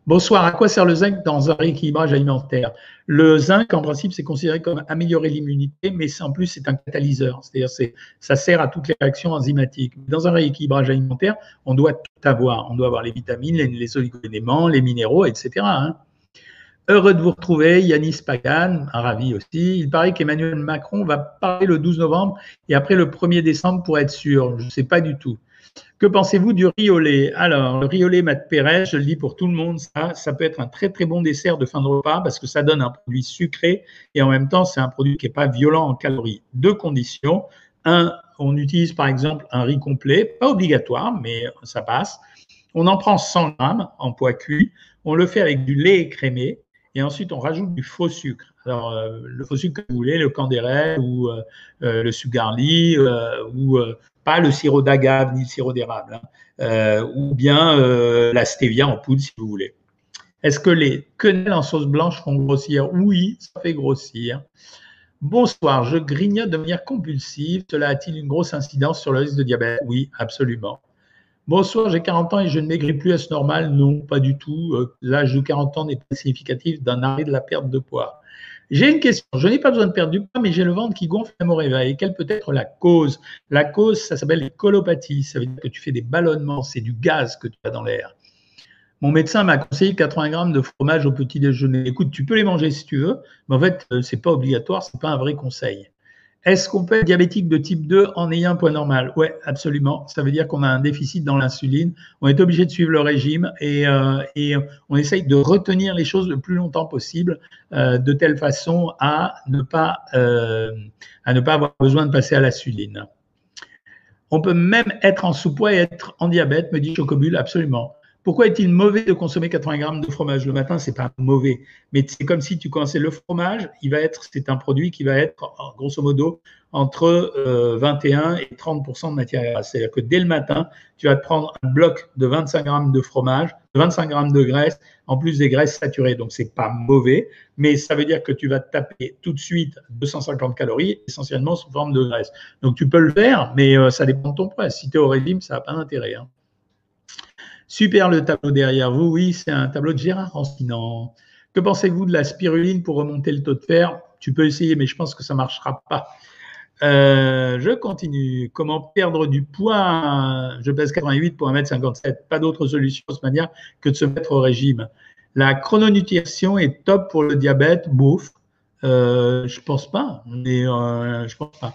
Bonsoir. À quoi sert le zinc dans un rééquilibrage alimentaire? Le zinc, en principe, c'est considéré comme améliorer l'immunité, mais en plus, c'est un catalyseur. C'est-à-dire, c'est, ça sert à toutes les réactions enzymatiques. Dans un rééquilibrage alimentaire, on doit tout avoir. On doit avoir les vitamines, les, oligo-éléments, les minéraux, etc. Hein. Heureux de vous retrouver, Yanis Pagan, ravi aussi. Il paraît qu'Emmanuel Macron va parler le 12 novembre et après le 1er décembre pour être sûr. Je ne sais pas du tout. Que pensez-vous du lait Alors, le lait Matt Pérez, je le dis pour tout le monde, ça, ça peut être un très très bon dessert de fin de repas parce que ça donne un produit sucré et en même temps, c'est un produit qui n'est pas violent en calories. Deux conditions. Un, on utilise par exemple un riz complet, pas obligatoire, mais ça passe. On en prend 100 grammes en poids cuit. On le fait avec du lait écrémé et ensuite on rajoute du faux sucre. Alors, euh, le faux sucre que vous voulez, le candérel ou euh, euh, le sugarly ou pas le sirop d'agave ni le sirop d'érable, hein. ou bien la stevia en poudre si vous voulez. Est-ce que les quenelles en sauce blanche font grossir? Oui, ça fait grossir. Bonsoir, je grignote de manière compulsive. Cela a-t-il une grosse incidence sur le risque de diabète? Oui, absolument. Bonsoir, j'ai 40 ans et je ne maigris plus. Est-ce normal? Non, pas du tout. L'âge de 40 ans n'est pas significatif d'un arrêt de la perte de poids. J'ai une question. Je n'ai pas besoin de perdre du poids, mais j'ai le ventre qui gonfle à mon réveil. Quelle peut être la cause? La cause, ça s'appelle les colopathies. Ça veut dire que tu fais des ballonnements. C'est du gaz que tu as dans l'air. Mon médecin m'a conseillé 80 grammes de fromage au petit déjeuner. Écoute, tu peux les manger si tu veux, mais en fait, euh, c'est pas obligatoire. C'est pas un vrai conseil. Est-ce qu'on peut être diabétique de type 2 en ayant un poids normal? Oui, absolument. Ça veut dire qu'on a un déficit dans l'insuline. On est obligé de suivre le régime et, euh, on essaye de retenir les choses le plus longtemps possible euh, de telle façon à ne, pas, euh, à ne pas avoir besoin de passer à l'insuline. On peut même être en sous-poids et être en diabète, me dit Chocobule, absolument. Pourquoi est-il mauvais de consommer 80 grammes de fromage le matin? C'est pas mauvais, mais c'est comme si tu commençais le fromage. Il va être, c'est un produit qui va être grosso modo entre 21 euh, et 30% de matière grasse. C'est-à-dire que dès le matin, tu vas prendre un bloc de 25 grammes de fromage, 25 grammes de graisse, en plus des graisses saturées. Donc c'est pas mauvais, mais ça veut dire que tu vas taper tout de suite 250 calories, essentiellement sous forme de graisse. Donc tu peux le faire, mais euh, ça dépend de ton poids. Si tu es au régime, ça n'a pas d'intérêt. Hein. Super le tableau derrière vous. Oui, c'est un tableau de Gérard Rancinant. Que pensez-vous de la spiruline pour remonter le taux de fer? Tu peux essayer, mais je pense que ça ne marchera pas. Euh, je continue. Comment perdre du poids? Je pèse 88 pour 1m57. Pas d'autre solution de cette manière que de se mettre au régime. La chrononutrition est top pour le diabète. Bouffe. Euh, je pense pas. Euh, je pense pas.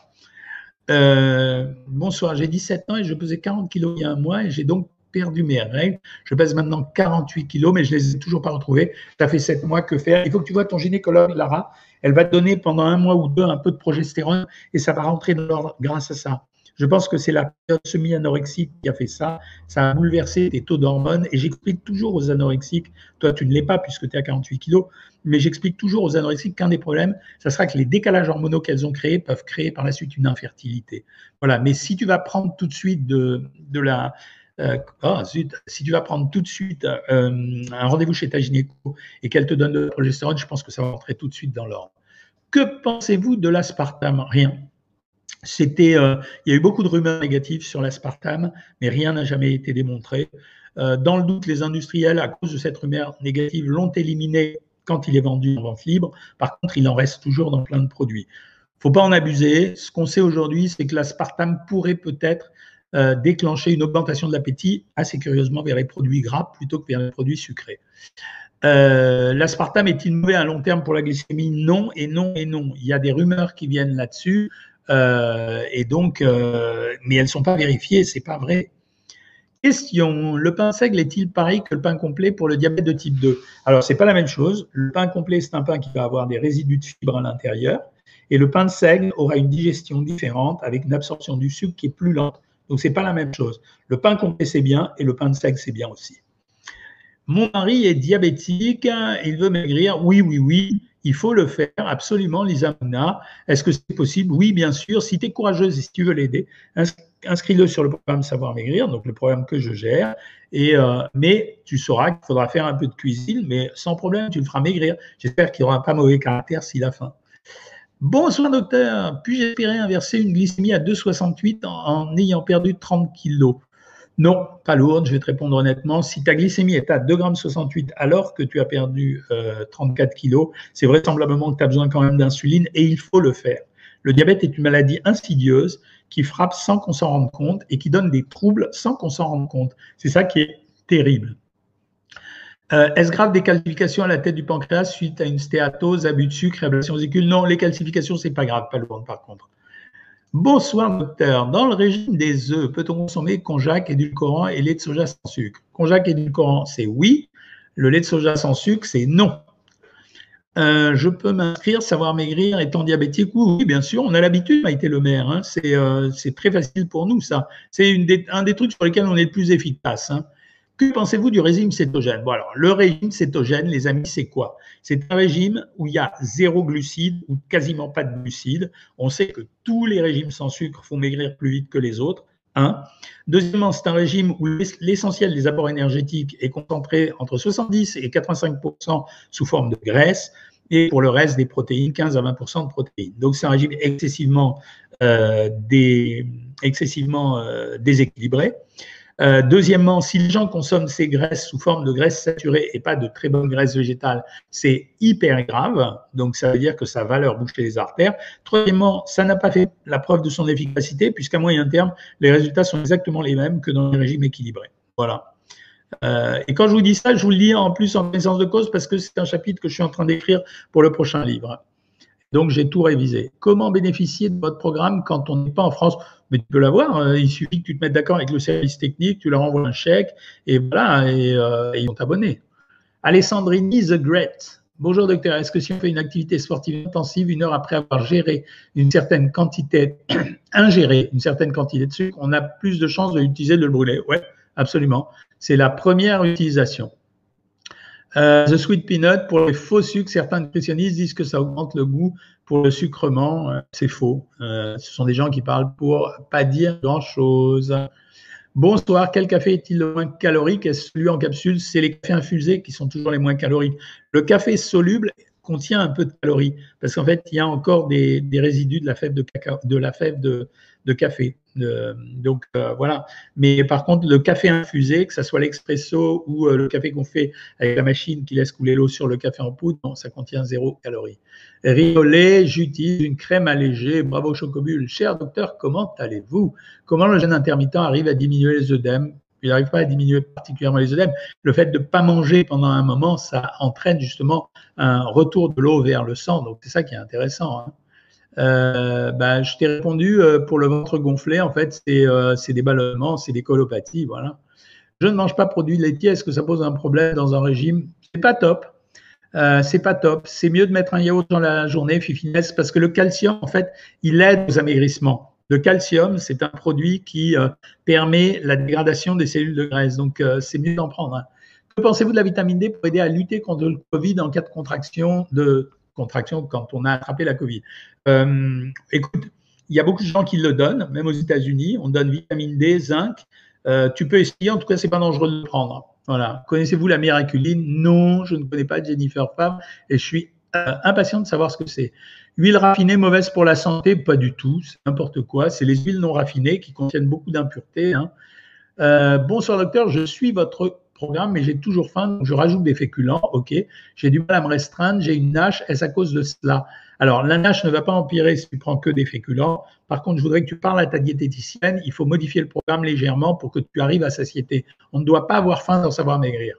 Bonsoir, j'ai 17 ans et je pesais 40 kg il y a un mois et j'ai donc perdu mes règles. Je pèse maintenant 48 kilos, mais je ne les ai toujours pas retrouvés. Ça fait 7 mois, que faire Il faut que tu vois ton gynécologue, Lara. Elle va te donner pendant un mois ou deux un peu de progestérone et ça va rentrer dans l'ordre grâce à ça. Je pense que c'est la période semi-anorexique qui a fait ça. Ça a bouleversé tes taux d'hormones. Et j'explique toujours aux anorexiques, toi tu ne l'es pas puisque tu es à 48 kilos, mais j'explique toujours aux anorexiques qu'un des problèmes, ça sera que les décalages hormonaux qu'elles ont créés peuvent créer par la suite une infertilité. Voilà. Mais si tu vas prendre tout de suite de, de la, oh, si tu vas prendre tout de suite euh, un rendez-vous chez ta gynéco et qu'elle te donne de la progestérone, je pense que ça va rentrer tout de suite dans l'ordre. Que pensez-vous de l'aspartame? Rien. C'était, euh, il y a eu beaucoup de rumeurs négatives sur l'aspartame, mais rien n'a jamais été démontré. dans le doute, les industriels, à cause de cette rumeur négative, l'ont éliminé quand il est vendu en vente libre. Par contre, il en reste toujours dans plein de produits. Il ne faut pas en abuser. Ce qu'on sait aujourd'hui, c'est que l'aspartame pourrait peut-être euh, déclencher une augmentation de l'appétit assez curieusement vers les produits gras plutôt que vers les produits sucrés. Euh, l'aspartame est-il mauvais à long terme pour la glycémie? Non et non et non. Il y a des rumeurs qui viennent là-dessus euh, et donc, mais elles ne sont pas vérifiées, c'est pas vrai. Question le pain seigle est-il pareil que le pain complet pour le diabète de type 2 Alors, c'est pas la même chose. Le pain complet, c'est un pain qui va avoir des résidus de fibres à l'intérieur. Et le pain de seigle aura une digestion différente avec une absorption du sucre qui est plus lente. Donc, ce n'est pas la même chose. Le pain complet, c'est bien et le pain de seigle, c'est bien aussi. Mon mari est diabétique, il veut maigrir. Oui, oui, oui, il faut le faire, absolument, Lisa Mouna. Est-ce que c'est possible? Oui, bien sûr. Si tu es courageuse et si tu veux l'aider, inscris-le sur le programme Savoir Maigrir, donc le programme que je gère. Et, euh, mais tu sauras qu'il faudra faire un peu de cuisine, mais sans problème, tu le feras maigrir. J'espère qu'il n'aura pas mauvais caractère s'il a faim. Bonsoir docteur, puis-je espérer inverser une glycémie à 2,68 en, ayant perdu 30 kilos? Non, pas lourde, je vais te répondre honnêtement. Si ta glycémie est à 2,68 alors que tu as perdu 34 euh, kilos, c'est vraisemblablement que tu as besoin quand même d'insuline et il faut le faire. Le diabète est une maladie insidieuse qui frappe sans qu'on s'en rende compte et qui donne des troubles sans qu'on s'en rende compte. C'est ça qui est terrible. Euh, est-ce grave des calcifications à la tête du pancréas suite à une stéatose, abus de sucre, ablation vésicule Non, les calcifications, c'est pas grave, pas lourd par contre. Bonsoir docteur. Dans le régime des œufs, peut-on consommer konjac, édulcorant et lait de soja sans sucre? Konjac, édulcorant, c'est oui. Le lait de soja sans sucre, c'est non. Euh, je peux m'inscrire, savoir maigrir étant diabétique? Oui, bien sûr, on a l'habitude, Maïté Le Maire. Hein. Euh, c'est très facile pour nous, ça. C'est un des trucs sur lesquels on est le plus efficace. Hein. Que pensez-vous du régime cétogène? Bon, alors, le régime cétogène, les amis, c'est quoi? C'est un régime où il y a zéro glucides ou quasiment pas de glucides. On sait que tous les régimes sans sucre font maigrir plus vite que les autres. Un. Deuxièmement, c'est un régime où l'essentiel des apports énergétiques est concentré entre 70 et 85% sous forme de graisse et pour le reste des protéines, 15 à 20% de protéines. Donc c'est un régime excessivement, euh, excessivement euh, déséquilibré. Euh, deuxièmement, si les gens consomment ces graisses sous forme de graisses saturées et pas de très bonnes graisses végétales, c'est hyper grave. Donc, ça veut dire que ça va leur boucher les artères. Troisièmement, ça n'a pas fait la preuve de son efficacité, puisqu'à moyen terme, les résultats sont exactement les mêmes que dans les régimes équilibrés. Voilà. Euh, et quand je vous dis ça, je vous le dis en plus en connaissance de cause parce que c'est un chapitre que je suis en train d'écrire pour le prochain livre. Donc, j'ai tout révisé. Comment bénéficier de votre programme quand on n'est pas en France? Mais tu peux l'avoir. Hein. Il suffit que tu te mettes d'accord avec le service technique, tu leur envoies un chèque et voilà, et, euh, ils vont t'abonner. Alessandrini The Great. Bonjour docteur, est-ce que si on fait une activité sportive intensive une heure après avoir géré une certaine quantité, ingéré une certaine quantité de sucre, on a plus de chances de l'utiliser, de le brûler? Oui, absolument. C'est la première utilisation. Euh, the Sweet Peanut, pour les faux sucres, certains nutritionnistes disent que ça augmente le goût pour le sucrement. Euh, c'est faux. Euh, ce sont des gens qui parlent pour pas dire grand-chose. Bonsoir, quel café est-il le moins calorique? Est-ce celui en capsule? C'est les cafés infusés qui sont toujours les moins caloriques. Le café soluble contient un peu de calories parce qu'en fait, il y a encore des, résidus de la fève de café. Donc euh, voilà. Mais par contre, le café infusé, que ce soit l'expresso ou euh, le café qu'on fait avec la machine qui laisse couler l'eau sur le café en poudre, ça contient zéro calorie. Riolet, j'utilise une crème allégée. Bravo Chocobule. Cher docteur, comment allez-vous? Comment le jeûne intermittent arrive à diminuer les œdèmes? Il n'arrive pas à diminuer particulièrement les œdèmes. Le fait de ne pas manger pendant un moment, ça entraîne justement un retour de l'eau vers le sang. Donc c'est ça qui est intéressant. Hein. Euh, bah, je t'ai répondu euh, pour le ventre gonflé, en fait, c'est euh, des ballonnements, c'est des colopathies, voilà. Je ne mange pas de produits laitiers. Est-ce que ça pose un problème dans un régime? C'est pas top. c'est pas top. C'est mieux de mettre un yaourt dans la journée, fifinesse, parce que le calcium, en fait, il aide aux amaigrissements. Le calcium, c'est un produit qui permet la dégradation des cellules de graisse. Donc, c'est mieux d'en prendre. Hein. Que pensez-vous de la vitamine D pour aider à lutter contre le Covid en cas de contraction de contraction quand on a attrapé la Covid. Euh, écoute, il y a beaucoup de gens qui le donnent, même aux États-Unis. On donne vitamine D, zinc. Euh, tu peux essayer, en tout cas, c'est pas dangereux de le prendre. Voilà. Connaissez-vous la miraculine? Non, je ne connais pas Jennifer Favre et je suis euh, impatient de savoir ce que c'est. Huile raffinée mauvaise pour la santé? Pas du tout, c'est n'importe quoi. C'est les huiles non raffinées qui contiennent beaucoup d'impuretés. Hein. bonsoir docteur, je suis votre mais j'ai toujours faim, je rajoute des féculents, ok. J'ai du mal à me restreindre, j'ai une nage, est-ce à cause de cela? Alors, la nage ne va pas empirer si tu prends que des féculents. Par contre, je voudrais que tu parles à ta diététicienne, il faut modifier le programme légèrement pour que tu arrives à satiété. On ne doit pas avoir faim dans savoir maigrir.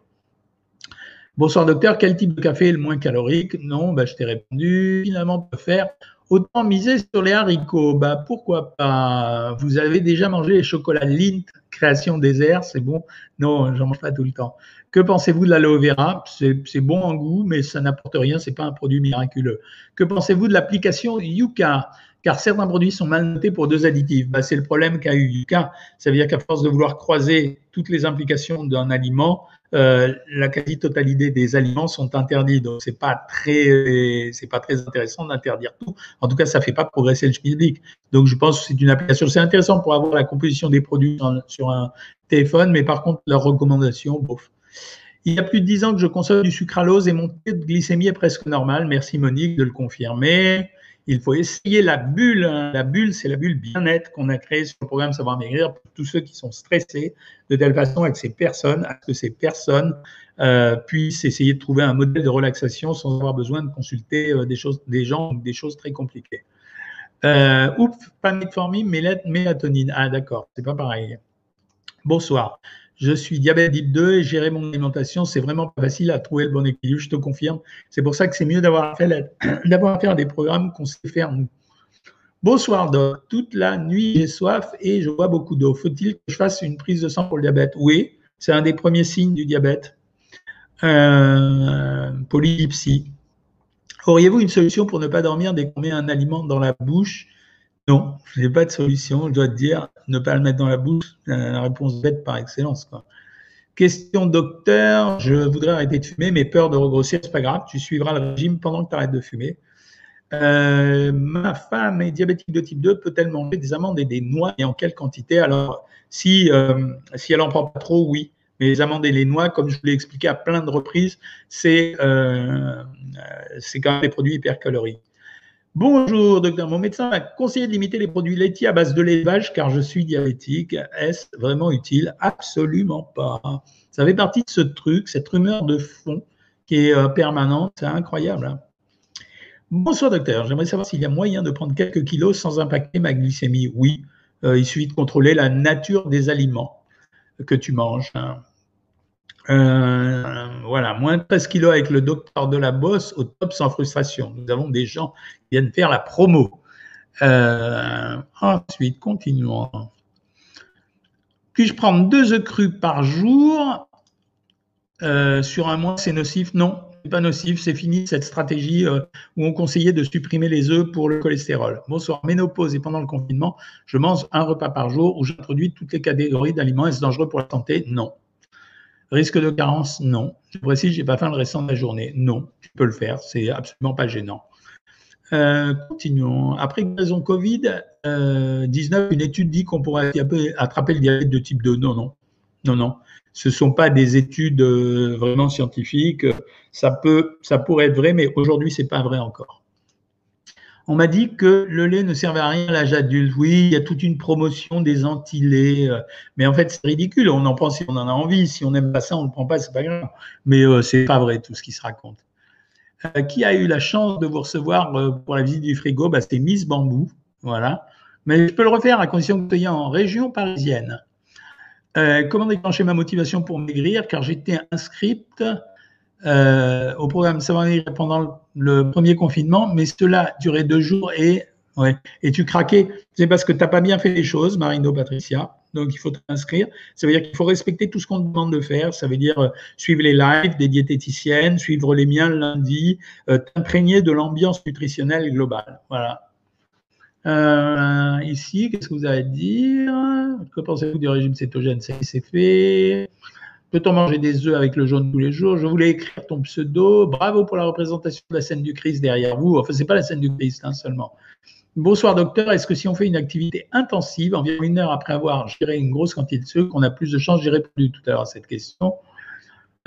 Bonsoir docteur, quel type de café est le moins calorique? Non, bah, je t'ai répondu. Finalement, on peut faire Autant miser sur les haricots, bah pourquoi pas? Vous avez déjà mangé les chocolats Lindt, création désert, c'est bon? Non, j'en mange pas tout le temps. Que pensez-vous de l'aloe vera? C'est bon en goût, mais ça n'apporte rien, c'est pas un produit miraculeux. Que pensez-vous de l'application Yuka? Car certains produits sont mal notés pour deux additifs. Bah, c'est le problème qu'a eu Yuka. Ça veut dire qu'à force de vouloir croiser toutes les implications d'un aliment, euh, la quasi-totalité des aliments sont interdits. Donc, c'est pas très, pas très intéressant d'interdire tout. En tout cas, ça fait pas progresser le schmilblick. Donc, je pense que c'est une application. C'est intéressant pour avoir la composition des produits sur un téléphone, mais par contre, leurs recommandations, bof. Il y a plus de 10 ans que je consomme du sucralose et mon taux de glycémie est presque normal. Merci Monique de le confirmer il faut essayer la bulle. Hein. La bulle, c'est la bulle bien-être qu'on a créée sur le programme Savoir Maigrir pour tous ceux qui sont stressés, de telle façon avec ces personnes, à ce que ces personnes euh, puissent essayer de trouver un modèle de relaxation sans avoir besoin de consulter euh, des, choses, des gens ou des choses très compliquées. Euh, oups, pas mélatonine. Ah d'accord, c'est pas pareil. Bonsoir je suis diabète type 2 et gérer mon alimentation, c'est vraiment pas facile à trouver le bon équilibre, je te confirme. C'est pour ça que c'est mieux d'avoir à faire des programmes qu'on sait faire nous. Bonsoir Doc, toute la nuit j'ai soif et je bois beaucoup d'eau. Faut-il que je fasse une prise de sang pour le diabète? Oui, c'est un des premiers signes du diabète. Euh. Auriez-vous une solution pour ne pas dormir dès qu'on met un aliment dans la bouche? Non, je n'ai pas de solution. Je dois te dire, ne pas le mettre dans la bouche, la réponse bête par excellence. Question docteur, je voudrais arrêter de fumer, mais peur de regrossir, c'est pas grave, tu suivras le régime pendant que tu arrêtes de fumer. Euh, ma femme est diabétique de type 2, peut-elle manger des amandes et des noix et en quelle quantité? Alors, si, euh, si elle n'en prend pas trop, oui. Mais les amandes et les noix, comme je vous l'ai expliqué à plein de reprises, c'est euh, quand même des produits hypercaloriques. Bonjour, docteur. Mon médecin m'a conseillé de limiter les produits laitiers à base de lait car je suis diabétique. Est-ce vraiment utile? Absolument pas. Ça fait partie de ce truc, cette rumeur de fond qui est euh, permanente. C'est incroyable. Hein. Bonsoir, docteur. J'aimerais savoir s'il y a moyen de prendre quelques kilos sans impacter ma glycémie. Oui, euh, il suffit de contrôler la nature des aliments que tu manges. Hein. Euh, voilà, moins de 13 kilos avec le docteur de la bosse au top sans frustration. Nous avons des gens qui viennent faire la promo. Euh, ensuite, continuons. Puis-je prendre deux œufs crus par jour? Euh, sur un mois C'est nocif? Non, n'est pas nocif, c'est fini cette stratégie où on conseillait de supprimer les œufs pour le cholestérol. Bonsoir, ménopause et pendant le confinement, je mange un repas par jour où j'introduis toutes les catégories d'aliments. Est-ce dangereux pour la santé? Non. Risque de carence Non. Je précise, je n'ai pas faim le restant de la journée. Non, tu peux le faire, c'est absolument pas gênant. Euh, continuons. Après raison Covid-19, euh, une étude dit qu'on pourrait attraper le diabète de type 2. Non, non. Non, non. Ce ne sont pas des études euh, vraiment scientifiques. Ça, peut, ça pourrait être vrai, mais aujourd'hui, ce n'est pas vrai encore. On m'a dit que le lait ne servait à rien à l'âge adulte. Oui, il y a toute une promotion des anti-laits, mais en fait, c'est ridicule. On en prend si on en a envie. Si on n'aime pas ça, on ne le prend pas, c'est pas grave. Mais ce c'est pas vrai tout ce qui se raconte. Euh, qui a eu la chance de vous recevoir euh, pour la visite du frigo? Bah, C'était Miss Bambou. Voilà. Mais je peux le refaire à condition que vous soyez en région parisienne. Euh, comment déclencher ma motivation pour maigrir? Car j'étais inscrite au programme maigrir pendant le premier confinement, mais cela durait deux jours et, ouais, et tu craquais. C'est parce que tu n'as pas bien fait les choses, Marino Patricia donc il faut t'inscrire. Ça veut dire qu'il faut respecter tout ce qu'on te demande de faire. Ça veut dire euh, suivre les lives des diététiciennes, suivre les miens le lundi, euh, t'imprégner de l'ambiance nutritionnelle globale. Voilà. Euh, ici, qu'est-ce que vous avez à dire? Que pensez-vous du régime cétogène? Ça c'est fait. Peut-on manger des œufs avec le jaune tous les jours? Je voulais écrire ton pseudo. Bravo pour la représentation de la scène du Christ derrière vous. Enfin, c'est pas la scène du Christ hein, seulement. Bonsoir docteur, est-ce que si on fait une activité intensive, environ une heure après avoir géré une grosse quantité de sucre, on a plus de chances J'ai répondu tout à l'heure à cette question.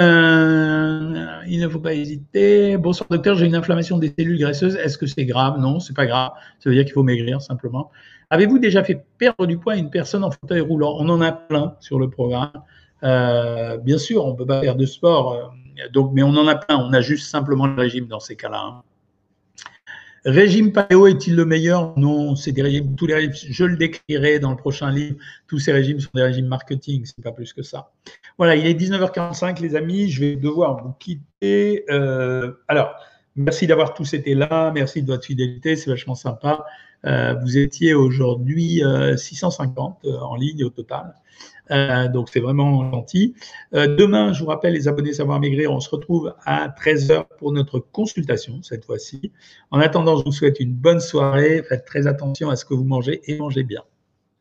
Euh, il ne faut pas hésiter. Bonsoir docteur, j'ai une inflammation des cellules graisseuses. Est-ce que c'est grave? Non, c'est pas grave. Ça veut dire qu'il faut maigrir simplement. Avez-vous déjà fait perdre du poids à une personne en fauteuil roulant? On en a plein sur le programme. Euh, bien sûr, on ne peut pas faire de sport, euh, donc, mais on en a plein. On a juste simplement le régime dans ces cas-là. Hein. Régime paléo est-il le meilleur? Non, c'est des régimes, tous les régimes, je le décrirai dans le prochain livre, tous ces régimes sont des régimes marketing, c'est pas plus que ça. Voilà, il est 19h45 les amis, je vais devoir vous quitter. Euh, alors, merci d'avoir tous été là, merci de votre fidélité, c'est vachement sympa. Vous étiez aujourd'hui 650 euh, en ligne au total. Euh, donc c'est vraiment gentil. Euh, demain, je vous rappelle, les abonnés Savoir Maigrir, on se retrouve à 13h pour notre consultation cette fois-ci. En attendant, je vous souhaite une bonne soirée. Faites très attention à ce que vous mangez et mangez bien.